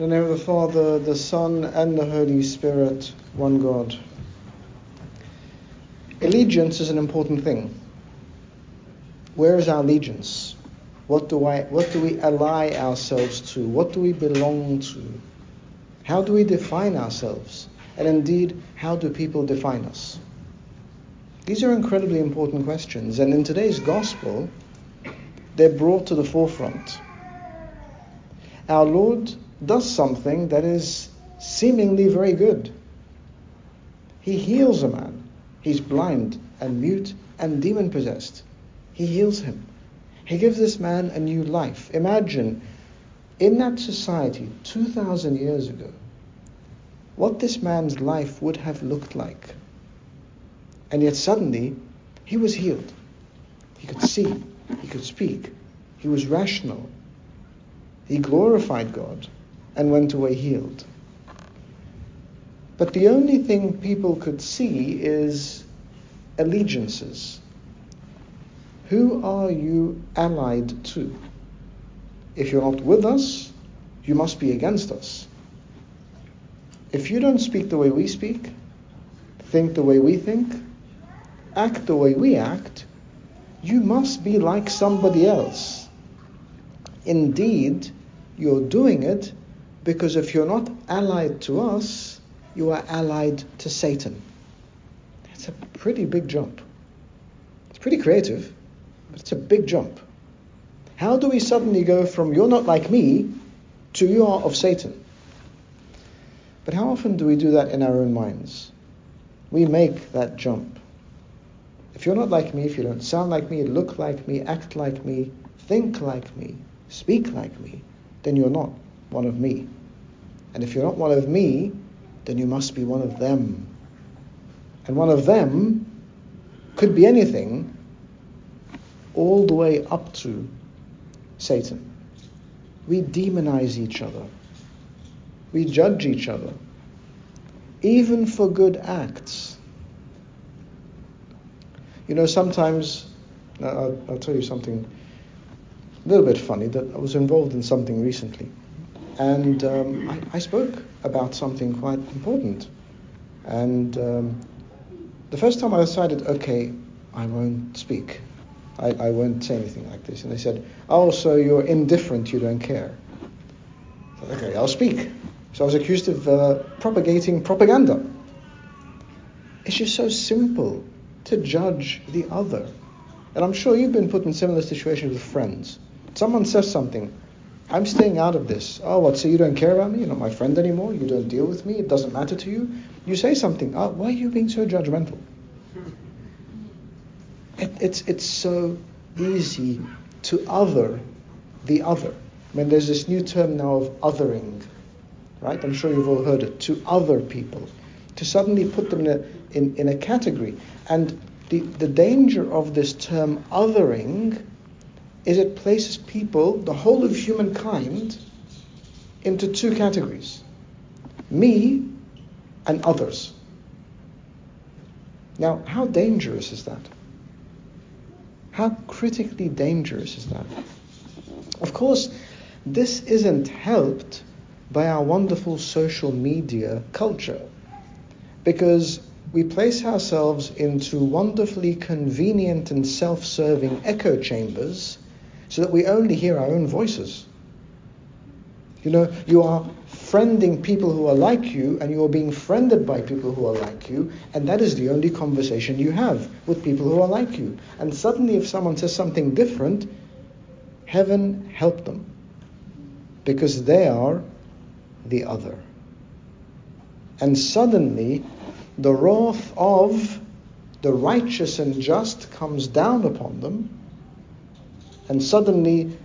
In the name of the Father, the Son, and the Holy Spirit, one God. Allegiance is an important thing. Where is our allegiance? What do, I, what do we ally ourselves to? What do we belong to? How do we define ourselves? And indeed, how do people define us? These are incredibly important questions, and in today's gospel, they're brought to the forefront. Our Lord does something that is seemingly very good. He heals a man. He's blind and mute and demon possessed. He heals him. He gives this man a new life. Imagine in that society 2,000 years ago what this man's life would have looked like. And yet suddenly he was healed. He could see, he could speak, he was rational. He glorified God and went away healed. But the only thing people could see is allegiances. Who are you allied to? If you're not with us, you must be against us. If you don't speak the way we speak, think the way we think, act the way we act, you must be like somebody else. Indeed, you're doing it because if you're not allied to us, you are allied to Satan. That's a pretty big jump. It's pretty creative, but it's a big jump. How do we suddenly go from you're not like me to you are of Satan? But how often do we do that in our own minds? We make that jump. If you're not like me, if you don't sound like me, look like me, act like me, think like me, speak like me, then you're not one of me. And if you're not one of me, then you must be one of them. And one of them could be anything, all the way up to Satan. We demonize each other. We judge each other, even for good acts. You know, sometimes, I'll, I'll tell you something a little bit funny, that I was involved in something recently. And um, I, I, spoke about something quite important. And um, the first time I decided, okay, I won't speak. I, I won't say anything like this. And they said, oh, so you're indifferent, you don't care. Said, okay, I'll speak. So I was accused of uh, propagating propaganda. It's just so simple to judge the other. And I'm sure you've been put in similar situations with friends. Someone says something, I'm staying out of this. Oh, what? So you don't care about me? You're not my friend anymore? You don't deal with me? It doesn't matter to you? You say something. Oh, why are you being so judgmental? It, it's, it's so easy to other the other. I mean, there's this new term now of othering, right? I'm sure you've all heard it. To other people. To suddenly put them in a, in, in a category. And the, the danger of this term othering is it places people, the whole of humankind, into two categories me and others. Now, how dangerous is that? How critically dangerous is that? Of course, this isn't helped by our wonderful social media culture because we place ourselves into wonderfully convenient and self serving echo chambers so that we only hear our own voices. You know, you are friending people who are like you, and you are being friended by people who are like you, and that is the only conversation you have with people who are like you. And suddenly, if someone says something different, heaven help them, because they are the other. And suddenly, the wrath of the righteous and just comes down upon them and suddenly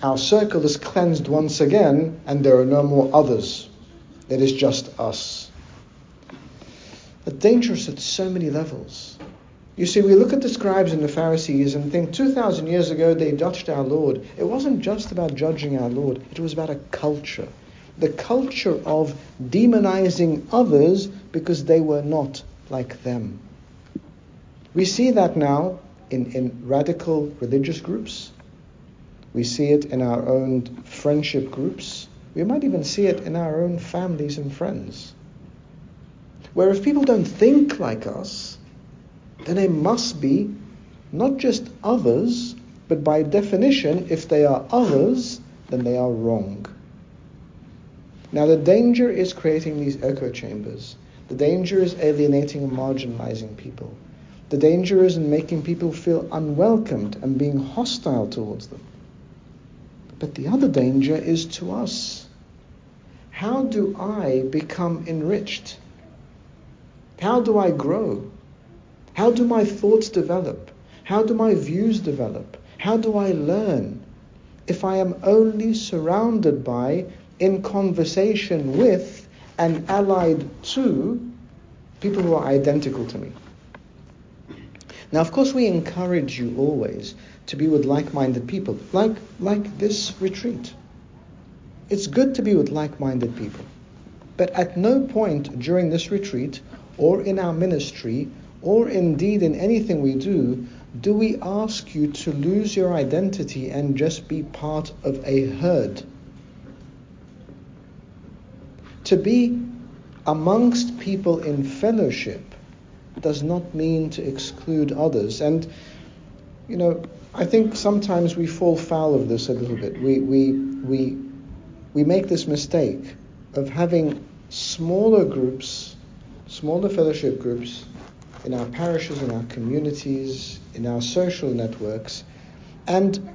our circle is cleansed once again, and there are no more others. It is just us. But dangerous at so many levels. You see, we look at the scribes and the Pharisees and think 2,000 years ago they judged our Lord. It wasn't just about judging our Lord, it was about a culture. The culture of demonizing others because they were not like them. We see that now in, in radical religious groups. We see it in our own friendship groups. We might even see it in our own families and friends. Where if people don't think like us, then they must be not just others, but by definition, if they are others, then they are wrong. Now, the danger is creating these echo chambers. The danger is alienating and marginalizing people. The danger is in making people feel unwelcomed and being hostile towards them. But the other danger is to us. How do I become enriched? How do I grow? How do my thoughts develop? How do my views develop? How do I learn? If I am only surrounded by, in conversation with, and allied to people who are identical to me. Now, of course, we encourage you always to be with like-minded people, like, like this retreat. It's good to be with like-minded people. But at no point during this retreat, or in our ministry, or indeed in anything we do, do we ask you to lose your identity and just be part of a herd. To be amongst people in fellowship does not mean to exclude others. And, you know, I think sometimes we fall foul of this a little bit. We, we, we, we make this mistake of having smaller groups, smaller fellowship groups in our parishes, in our communities, in our social networks, and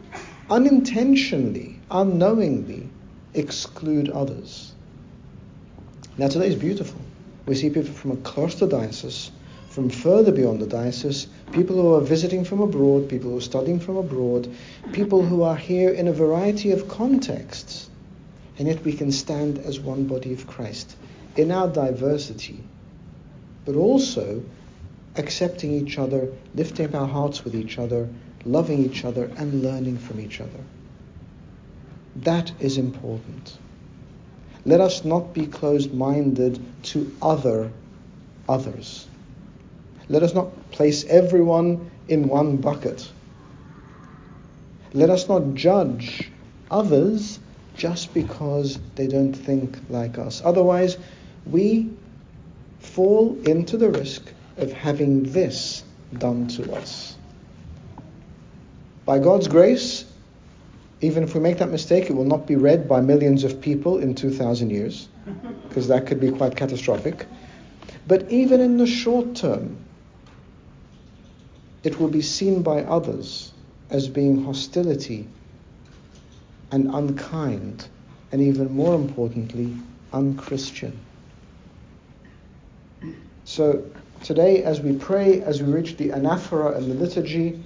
unintentionally, unknowingly exclude others. Now, today is beautiful. We see people from across the diocese from further beyond the diocese, people who are visiting from abroad, people who are studying from abroad, people who are here in a variety of contexts. And yet we can stand as one body of Christ in our diversity, but also accepting each other, lifting up our hearts with each other, loving each other, and learning from each other. That is important. Let us not be closed minded to other others. Let us not place everyone in one bucket. Let us not judge others just because they don't think like us. Otherwise, we fall into the risk of having this done to us. By God's grace, even if we make that mistake, it will not be read by millions of people in 2,000 years, because that could be quite catastrophic. But even in the short term, it will be seen by others as being hostility and unkind, and even more importantly, unchristian. So, today, as we pray, as we reach the anaphora and the liturgy,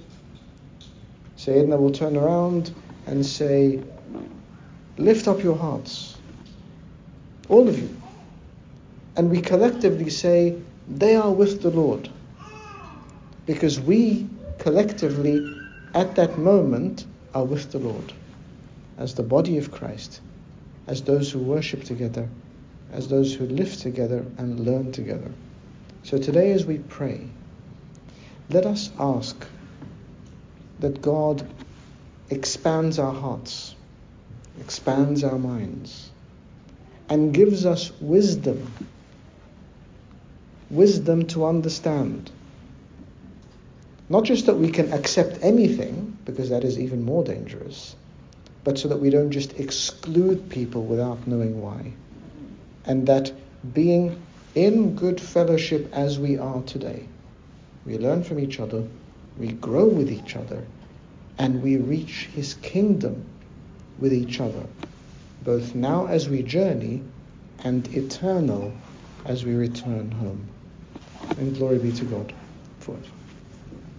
Sayyidina will turn around and say, Lift up your hearts, all of you. And we collectively say, They are with the Lord because we collectively at that moment are with the Lord as the body of Christ, as those who worship together, as those who live together and learn together. So today, as we pray, let us ask that God expands our hearts, expands our minds, and gives us wisdom wisdom to understand not just that we can accept anything, because that is even more dangerous, but so that we don't just exclude people without knowing why. And that being in good fellowship as we are today, we learn from each other, we grow with each other, and we reach his kingdom with each other, both now as we journey and eternal as we return home. And glory be to God for it.